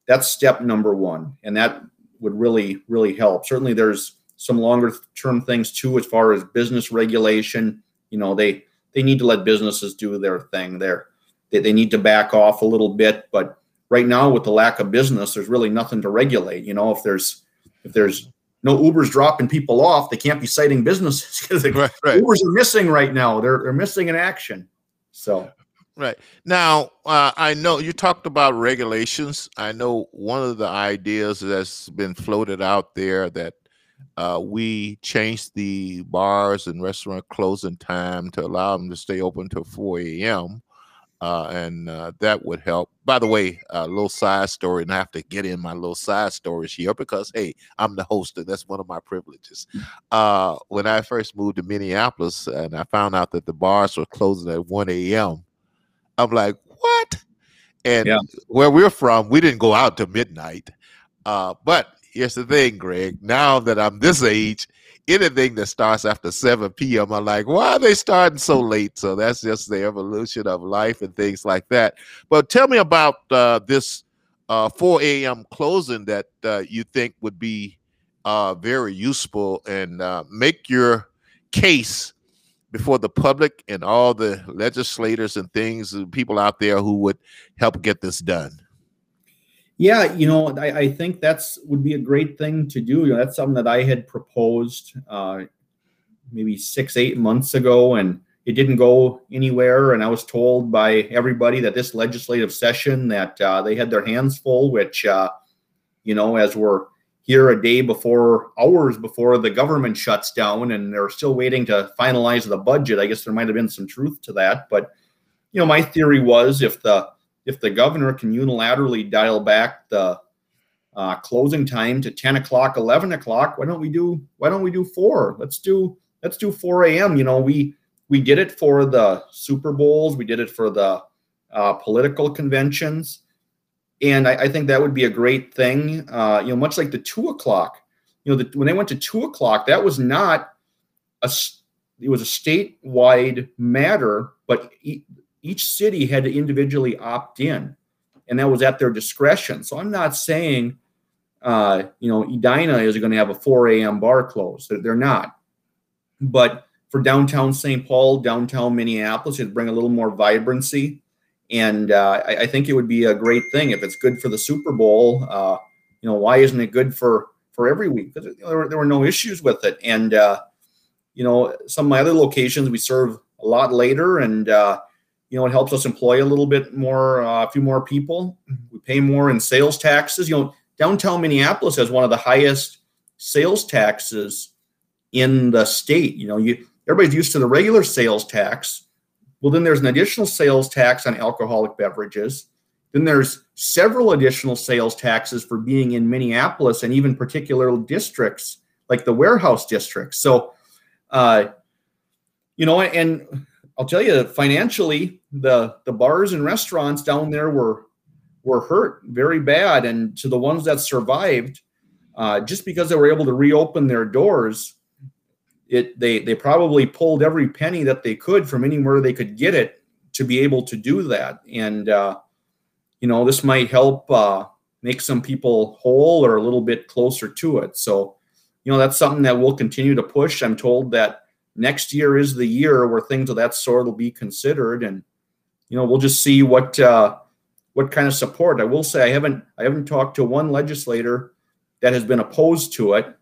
that's step number one. And that would really, really help. Certainly, there's some longer term things too, as far as business regulation. You know, they, they need to let businesses do their thing there. They, they need to back off a little bit, but right now with the lack of business, there's really nothing to regulate. You know, if there's if there's no Ubers dropping people off, they can't be citing businesses because right, right. Ubers are missing right now. They're they're missing in action. So right now, uh, I know you talked about regulations. I know one of the ideas that's been floated out there that uh, we changed the bars and restaurant closing time to allow them to stay open till 4 a.m uh, and uh, that would help. By the way, a little side story, and I have to get in my little side stories here because hey, I'm the host, and that's one of my privileges. Uh, when I first moved to Minneapolis, and I found out that the bars were closing at 1 a.m., I'm like, what? And yeah. where we're from, we didn't go out to midnight. Uh, but here's the thing, Greg. Now that I'm this age, anything that starts after 7 p.m., I'm like, why are they starting so late? So that's just the evolution of life and things like that. But tell me about uh, this uh, 4 a.m. closing that uh, you think would be uh, very useful and uh, make your case before the public and all the legislators and things, people out there who would help get this done? Yeah, you know, I, I think that's would be a great thing to do. You know, that's something that I had proposed uh, maybe six, eight months ago, and it didn't go anywhere. And I was told by everybody that this legislative session that uh, they had their hands full, which, uh, you know, as we're here a day before, hours before the government shuts down, and they're still waiting to finalize the budget. I guess there might have been some truth to that, but you know, my theory was if the if the governor can unilaterally dial back the uh, closing time to 10 o'clock 11 o'clock why don't we do why don't we do four? Let's do let's do 4 a.m you know we we did it for the super bowls we did it for the uh, political conventions. And I, I, think that would be a great thing uh, you know much like the two o'clock you know the, when they went to two o'clock that was not a it was a statewide matter but each city had to individually opt in, and that was at their discretion. So I'm not saying, uh, you know, Edina is going to have a 4 a.m. bar close. They're, not. But for downtown St. Paul, downtown Minneapolis, it'd bring a little more vibrancy. And uh, I, I, think it would be a great thing if it's good for the Super Bowl. Uh, you know, why isn't it good for for every week? Because you there, were, there, were, no issues with it. And uh, you know, some of my other locations we serve a lot later, and uh, you know, it helps us employ a little bit more, uh, a few more people. We pay more in sales taxes. You know, downtown Minneapolis has one of the highest sales taxes in the state. You know, you everybody's used to the regular sales tax. Well, then there's an additional sales tax on alcoholic beverages. Then there's several additional sales taxes for being in Minneapolis and even particular districts like the warehouse districts. So, uh, you know, and I'll tell you, financially, the the bars and restaurants down there were were hurt very bad, and to the ones that survived, uh, just because they were able to reopen their doors, it they they probably pulled every penny that they could from anywhere they could get it to be able to do that, and uh, you know this might help uh, make some people whole or a little bit closer to it. So, you know that's something that we'll continue to push. I'm told that next year is the year where things of that sort will be considered, and you know we'll just see what uh, what kind of support. I will say I haven't I haven't talked to one legislator that has been opposed to it,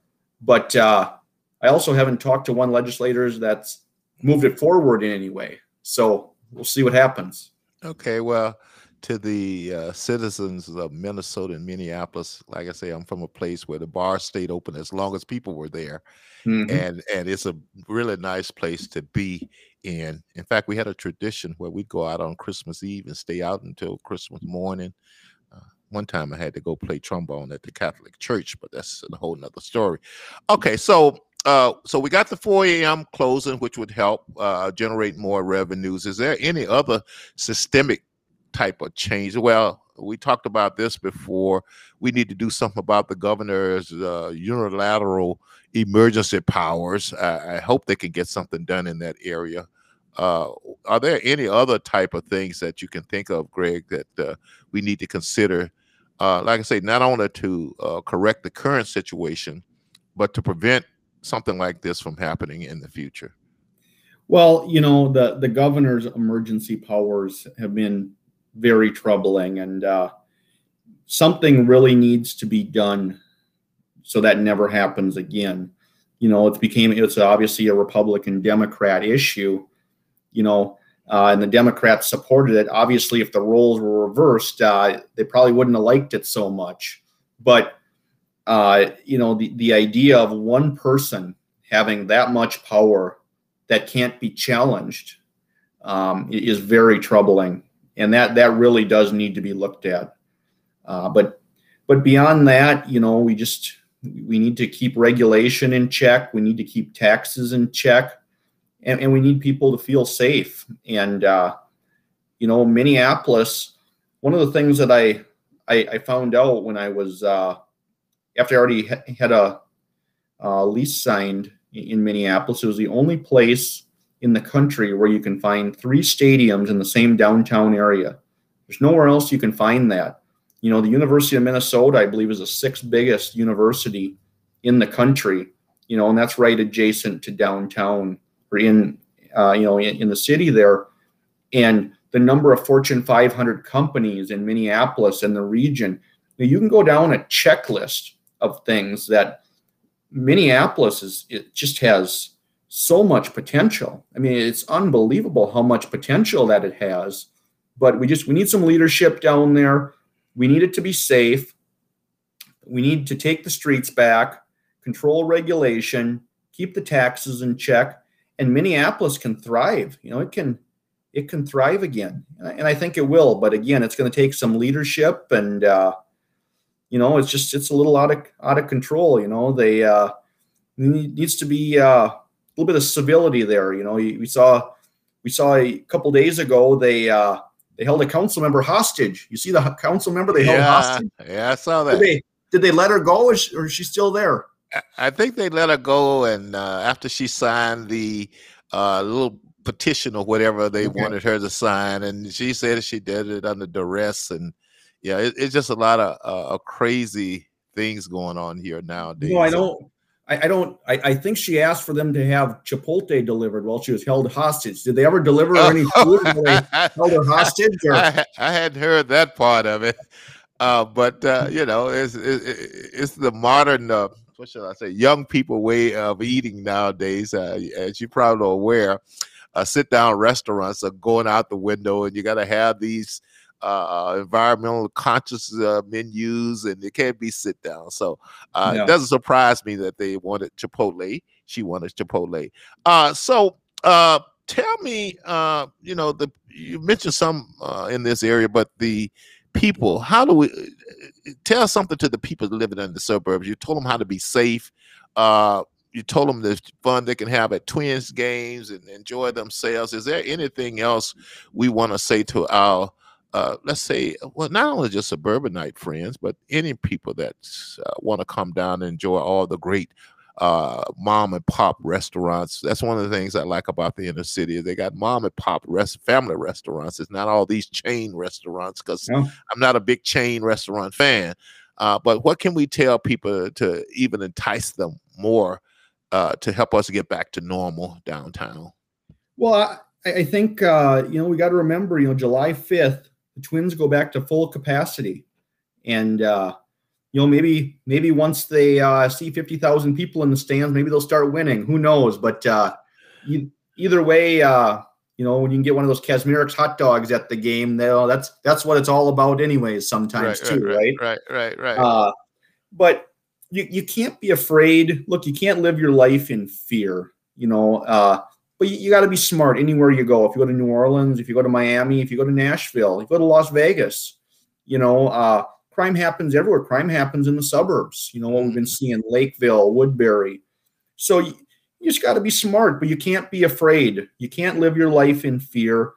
but uh, I also haven't talked to one legislator that's moved it forward in any way. So we'll see what happens. Okay, well, to the uh, citizens of Minnesota and Minneapolis, like I say, I'm from a place where the bar stayed open as long as people were there, mm-hmm. and and it's a really nice place to be in. In fact, we had a tradition where we'd go out on Christmas Eve and stay out until Christmas morning. Uh, one time I had to go play trombone at the Catholic Church, but that's a whole nother story. Okay, so uh, so we got the 4 a.m. closing, which would help uh, generate more revenues. Is there any other systemic type of change. Well, we talked about this before. We need to do something about the governor's uh, unilateral emergency powers. I, I, hope they can get something done in that area. Uh, are there any other type of things that you can think of, Greg, that uh, we need to consider? Uh, like I say, not only to uh, correct the current situation, but to prevent something like this from happening in the future. Well, you know, the the governor's emergency powers have been very troubling, and uh, something really needs to be done so that never happens again. You know, it became it's obviously a Republican Democrat issue. You know, uh, and the Democrats supported it. Obviously, if the roles were reversed, uh, they probably wouldn't have liked it so much. But uh, you know, the the idea of one person having that much power that can't be challenged um, is very troubling and that that really does need to be looked at. Uh, but but beyond that, you know, we just we need to keep regulation in check. We need to keep taxes in check, and, and we need people to feel safe. And uh, you know, Minneapolis. One of the things that I I, I found out when I was uh, after I already had a, a lease signed in Minneapolis, it was the only place in the country where you can find three stadiums in the same downtown area. There's nowhere else you can find that. You know, the University of Minnesota, I believe, is the sixth biggest university in the country. You know, and that's right adjacent to downtown or in uh, you know, in, in, the city there, and the number of Fortune 500 companies in Minneapolis and the region. You can go down a checklist of things that Minneapolis is. It just has so much potential. I mean, it's unbelievable how much potential that it has. But we just we need some leadership down there. We need it to be safe. We need to take the streets back, control regulation, keep the taxes in check, and Minneapolis can thrive. You know, it can it can thrive again, and I think it will. But again, it's going to take some leadership, and uh, you know, it's just it's a little out of out of control. You know, they uh, needs to be uh, a little bit of civility there. You know, we saw we saw a couple days ago they uh, they held a council member hostage. You see the council member they held yeah, hostage. Yeah, I saw that. Did they, did they let her go, or is, or is she still there? I think they let her go, and uh, after she signed the uh, little petition or whatever they okay. wanted her to sign, and she said she did it under duress, and yeah, it, it's just a lot of uh, crazy things going on here nowadays. No, I don't. I, I don't. I, I, think she asked for them to have Chipotle delivered while she was held hostage. Did they ever deliver her any food while they held her hostage? Or? I, I hadn't heard that part of it, uh, but uh, you know, it's it's the modern. Uh, what should I say? Young people way of eating nowadays. Uh, as you probably are aware, uh, sit down restaurants are going out the window, and you got to have these uh, environmental conscious uh, menus, and it can't be sit down. So uh, yeah. it doesn't surprise me that they wanted Chipotle. She wanted Chipotle. Uh, so uh, tell me, uh, you know, the you mentioned some uh, in this area, but the people, how do we uh, tell something to the people living in the suburbs? You told them how to be safe. Uh, you told them the fun they can have at Twins games and enjoy themselves. Is there anything else we want to say to our uh, let's say, well, not only just suburbanite friends, but any people that uh, want to come down and enjoy all the great uh, mom and pop restaurants. That's one of the things I like about the inner city. They got mom and pop rest family restaurants. It's not all these chain restaurants because no. I'm not a big chain restaurant fan. Uh, but what can we tell people to even entice them more uh, to help us get back to normal downtown? Well, I, I think uh, you know we got to remember, you know, July 5th the Twins go back to full capacity, and uh, you know maybe maybe once they uh, see fifty thousand people in the stands, maybe they'll start winning. Who knows? But uh, you, either way, uh, you know when you can get one of those Kazmarek's hot dogs at the game, that's that's what it's all about, anyways. Sometimes right, too, right? Right, right, right. right. Uh, but you you can't be afraid. Look, you can't live your life in fear. You know. Uh, but you, you got to be smart anywhere you go. If you go to New Orleans, if you go to Miami, if you go to Nashville, if you go to Las Vegas, you know, uh, crime happens everywhere. Crime happens in the suburbs. You know what we've been seeing: Lakeville, Woodbury. So you, you just got to be smart, but you can't be afraid. You can't live your life in fear.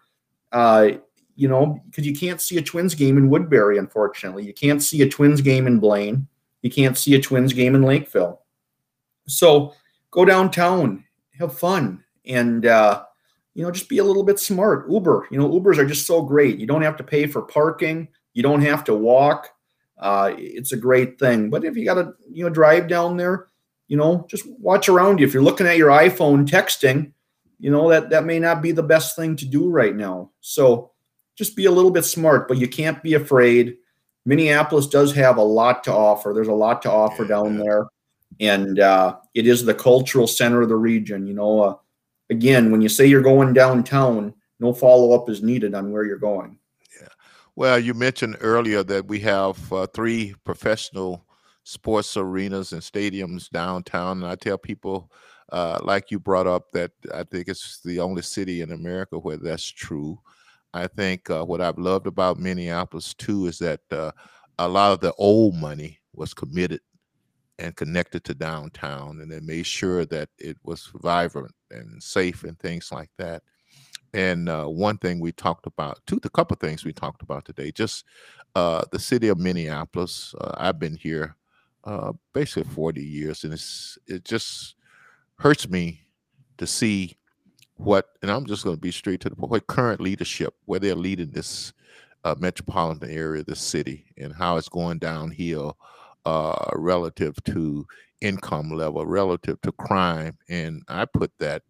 Uh, you know, because you can't see a Twins game in Woodbury, unfortunately. You can't see a Twins game in Blaine. You can't see a Twins game in Lakeville. So go downtown, have fun, and uh, you know just be a little bit smart. Uber you know ubers are just so great. You don't have to pay for parking. You don't have to walk. Uh, it's a great thing. But if you got to you know drive down there you know just watch around you. If you're looking at your iphone texting you know that that may not be the best thing to do right now. So just be a little bit smart but you can't be afraid. Minneapolis does have a lot to offer. There's a lot to offer down there. And uh, it is the cultural center of the region you know uh, again, when you say you're going downtown, no follow up is needed on where you're going. Yeah. Well, you mentioned earlier that we have uh, three professional sports arenas and stadiums downtown. And I tell people, uh, like you brought up, that I think it's the only city in America where that's true. I think uh, what I've loved about Minneapolis too is that uh, a lot of the old money was committed and connected to downtown and they made sure that it was vibrant and safe and things like that. And uh, one thing we talked about two a couple things we talked about today just uh, the city of minneapolis uh, i've been here uh, basically 40 years and it's it just hurts me to see what and i'm just going to be straight to the point what current leadership where they're leading this uh, metropolitan area this city and how it's going downhill uh, relative to income level, relative to crime. And I put that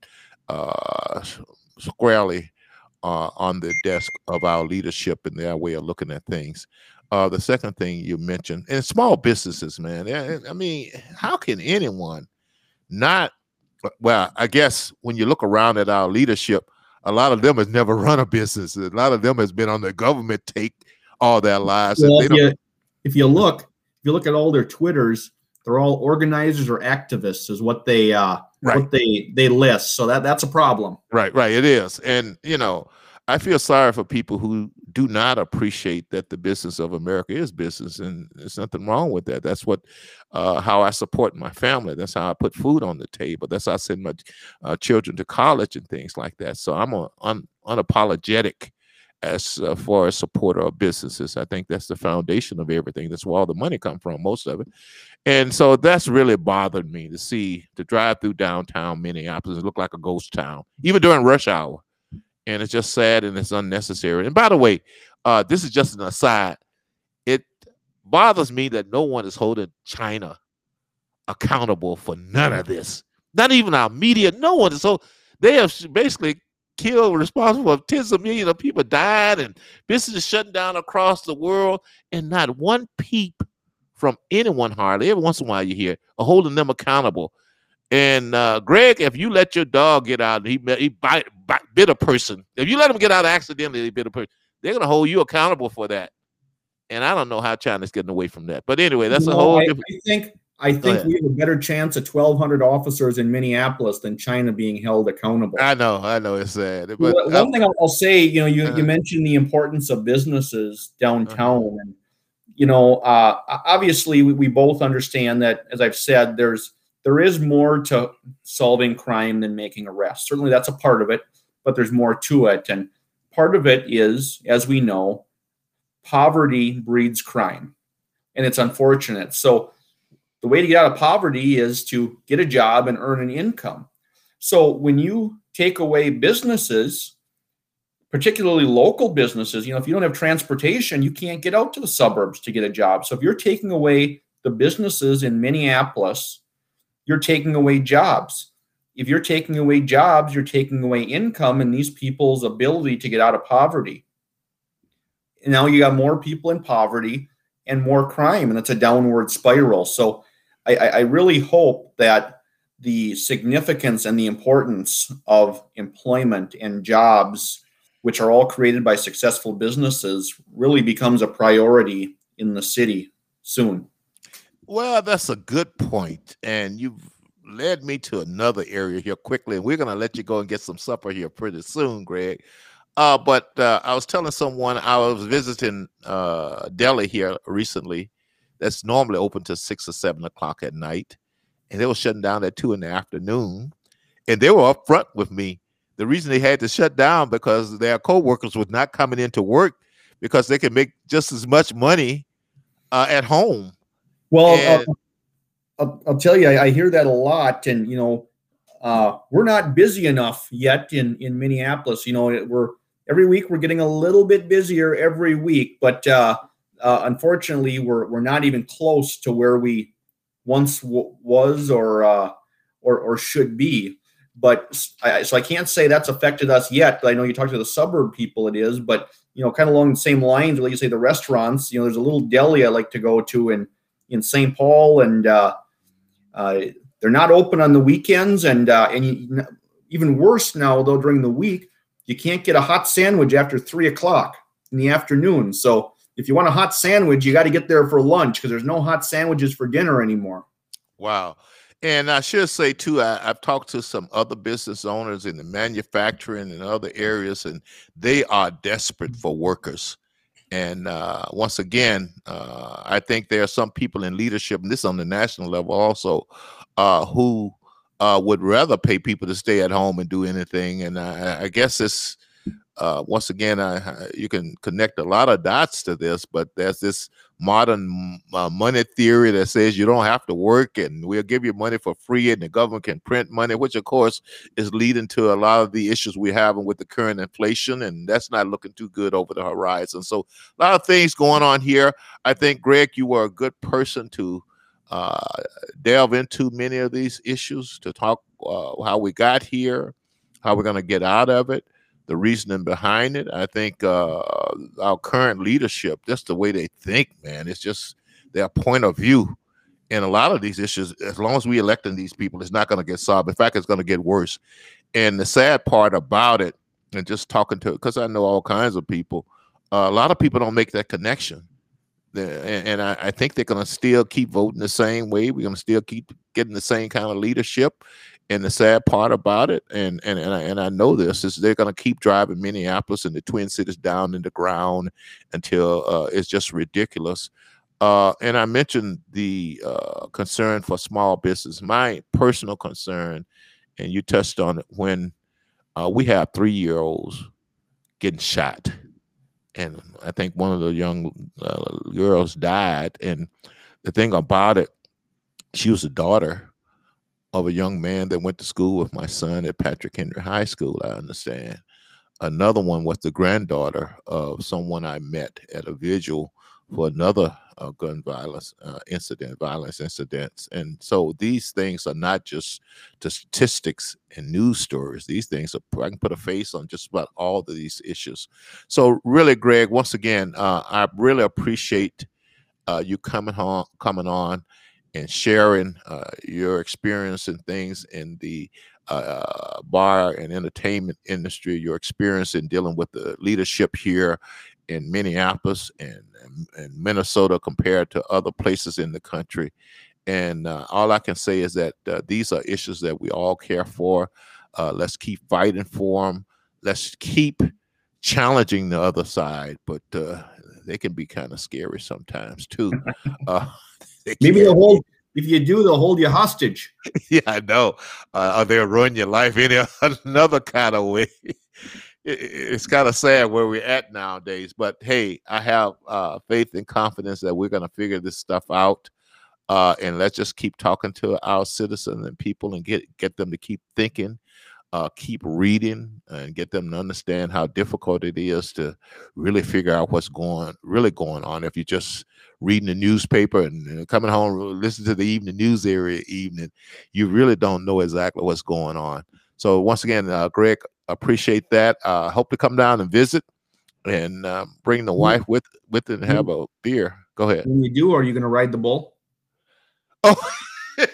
uh, squarely uh, on the desk of our leadership and their way of looking at things. Uh, the second thing you mentioned, and small businesses, man. I mean, how can anyone not? Well, I guess when you look around at our leadership, a lot of them has never run a business. A lot of them has been on the government take all their lives. Well, if, you, if you look, if you look at all their Twitters, they're all organizers or activists, is what they uh, right. what they they list. So that that's a problem. Right, right. It is, and you know, I feel sorry for people who do not appreciate that the business of America is business, and there's nothing wrong with that. That's what uh, how I support my family. That's how I put food on the table. That's how I send my uh, children to college and things like that. So I'm a, un, unapologetic as uh, far as supporter of businesses. I think that's the foundation of everything. That's where all the money come from, most of it. And so that's really bothered me to see to drive through downtown Minneapolis. It looked like a ghost town, even during rush hour. And it's just sad and it's unnecessary. And by the way, uh, this is just an aside. It bothers me that no one is holding China accountable for none of this. Not even our media. No one so. They have basically killed, responsible of tens of millions of people died, and businesses shutting down across the world, and not one peep from anyone hardly. Every once in a while you hear or holding them accountable. And uh, Greg, if you let your dog get out, he he bite, bite, bit a person. If you let him get out accidentally, he bit a person. They're gonna hold you accountable for that. And I don't know how China's getting away from that. But anyway, that's you know, a whole. I, different... I think I think we have a better chance of 1,200 officers in Minneapolis than China being held accountable. I know, I know, it's sad. But one uh, thing I'll, I'll, say, you know, you, uh, you uh-huh. mentioned the importance of businesses downtown, uh, and you know, uh, obviously we, we both understand that, as I've said, there's there is more to solving crime than making arrests. Certainly, that's a part of it, but there's more to it, and part of it is, as we know, poverty breeds crime, and it's unfortunate. So the way to get out of poverty is to get a job and earn an income. So when you take away businesses, particularly local businesses, you know, if you don't have transportation, you can't get out to the suburbs to get a job. So if you're taking away the businesses in Minneapolis, you're taking away jobs. If you're taking away jobs, you're taking away income and these people's ability to get out of poverty. And now you got more people in poverty and more crime, and it's a downward spiral. So I, I really hope that the significance and the importance of employment and jobs, which are all created by successful businesses, really becomes a priority in the city soon. Well, that's a good point, and you've led me to another area here quickly, and we're going to let you go and get some supper here pretty soon, Greg. Uh, but uh, I was telling someone I was visiting uh, deli here recently, that's normally open to six or seven o'clock at night, and they were shutting down at two in the afternoon, and they were upfront with me. The reason they had to shut down because their co-workers was not coming into work because they could make just as much money uh, at home. Well, and, I'll, I'll, I'll, tell you, I, I, hear that a lot, and you know, uh, we're not busy enough yet in in Minneapolis. You know, we're every week we're getting a little bit busier every week, but uh, uh, unfortunately, we're we're not even close to where we once w- was or uh, or or should be. But I, so I can't say that's affected us yet. I know you talk to the suburb people, it is, but you know, kind of along the same lines. Like you say, the restaurants. You know, there's a little deli I like to go to in in St. Paul, and uh, uh, they're not open on the weekends, and uh, and you, even worse now though during the week, you can't get a hot sandwich after three o'clock in the afternoon. So if you want a hot sandwich, you got to get there for lunch because there's no hot sandwiches for dinner anymore. Wow. And I should say too, I, have talked to some other business owners in the manufacturing and other areas, and they are desperate for workers. And uh, once again, uh, I think there are some people in leadership, and this on the national level also, uh, who uh, would rather pay people to stay at home and do anything. And I, I guess it's uh, once again, I, you can connect a lot of dots to this, but there's this modern uh, money theory that says you don't have to work and we'll give you money for free and the government can print money, which of course is leading to a lot of the issues we're having with the current inflation, and that's not looking too good over the horizon. So a lot of things going on here. I think Greg, you were a good person to uh, delve into many of these issues to talk uh, how we got here how we're going to get out of it, the reasoning behind it. I think uh, our current leadership, just the way they think, man, it's just their point of view. And a lot of these issues, as long as we electing these people, it's not going to get solved. In fact, it's going to get worse. And the sad part about it, and just talking to, because I know all kinds of people, uh, a lot of people don't make that connection. And, and I, I, think they're going to still keep voting the same way. We're going to still keep getting the same kind of leadership. And the sad part about it, and and and I, and I know this is they're going to keep driving Minneapolis and the Twin Cities down in the ground until uh, it's just ridiculous. Uh, and I mentioned the uh, concern for small business. My personal concern, and you touched on it, when uh, we have three year olds getting shot, and I think one of the young uh, girls died. And the thing about it, she was a daughter of a young man that went to school with my son at Patrick Henry High School, I understand. Another one was the granddaughter of someone I met at a vigil for another uh, gun violence uh, incident, violence incidents. And so these things are not just statistics and news stories. These things are, I can put a face on just about all of these issues. So really, Greg, once again, uh, I really appreciate uh, you coming on, coming on and sharing uh, your experience and things in the uh, bar and entertainment industry, your experience in dealing with the leadership here in Minneapolis and, and Minnesota compared to other places in the country. And uh, all I can say is that uh, these are issues that we all care for. Uh, let's keep fighting for them. Let's keep challenging the other side, but uh, they can be kind of scary sometimes too. Maybe they'll hold. If you do, they'll hold you hostage. yeah, I know. Uh, they'll ruin your life in another kind of way. it's kind of sad where we're at nowadays. But hey, I have uh, faith and confidence that we're going to figure this stuff out. Uh, and let's just keep talking to our citizens and people and get get them to keep thinking uh, keep reading and get them to understand how difficult it is to really figure out what's going really going on. If you're just reading the newspaper and coming home, listen to the evening news every evening, you really don't know exactly what's going on. So once again, uh, Greg, appreciate that. Uh, hope to come down and visit and uh, bring the wife with with it and have a beer. Go ahead. When you do, are you going to ride the bull? Oh.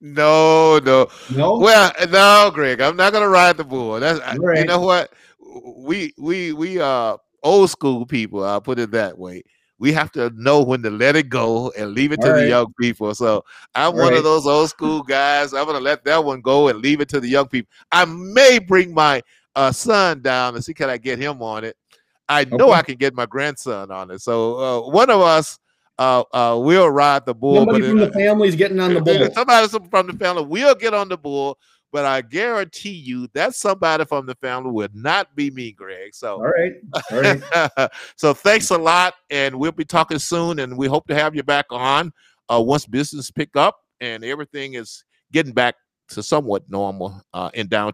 No, no, no. Well, no, Greg, I'm not gonna ride the bull. That's right. you know what we we we uh old school people. I'll put it that way. We have to know when to let it go and leave it to the young people. So I'm one of those old school guys. I'm gonna let that one go and leave it to the young people. I may bring my uh, son down and see can I get him on it. I know okay. I can get my grandson on it. So uh, one of us uh, uh, we'll ride the bull. Somebody from the family is getting on the bull. Somebody from the family will get on the bull, but I guarantee you that somebody from the family would not be me, Greg. So, all right. All right. so, thanks a lot, and we'll be talking soon, and we hope to have you back on uh, once business pick up and everything is getting back to somewhat normal uh, in downtown.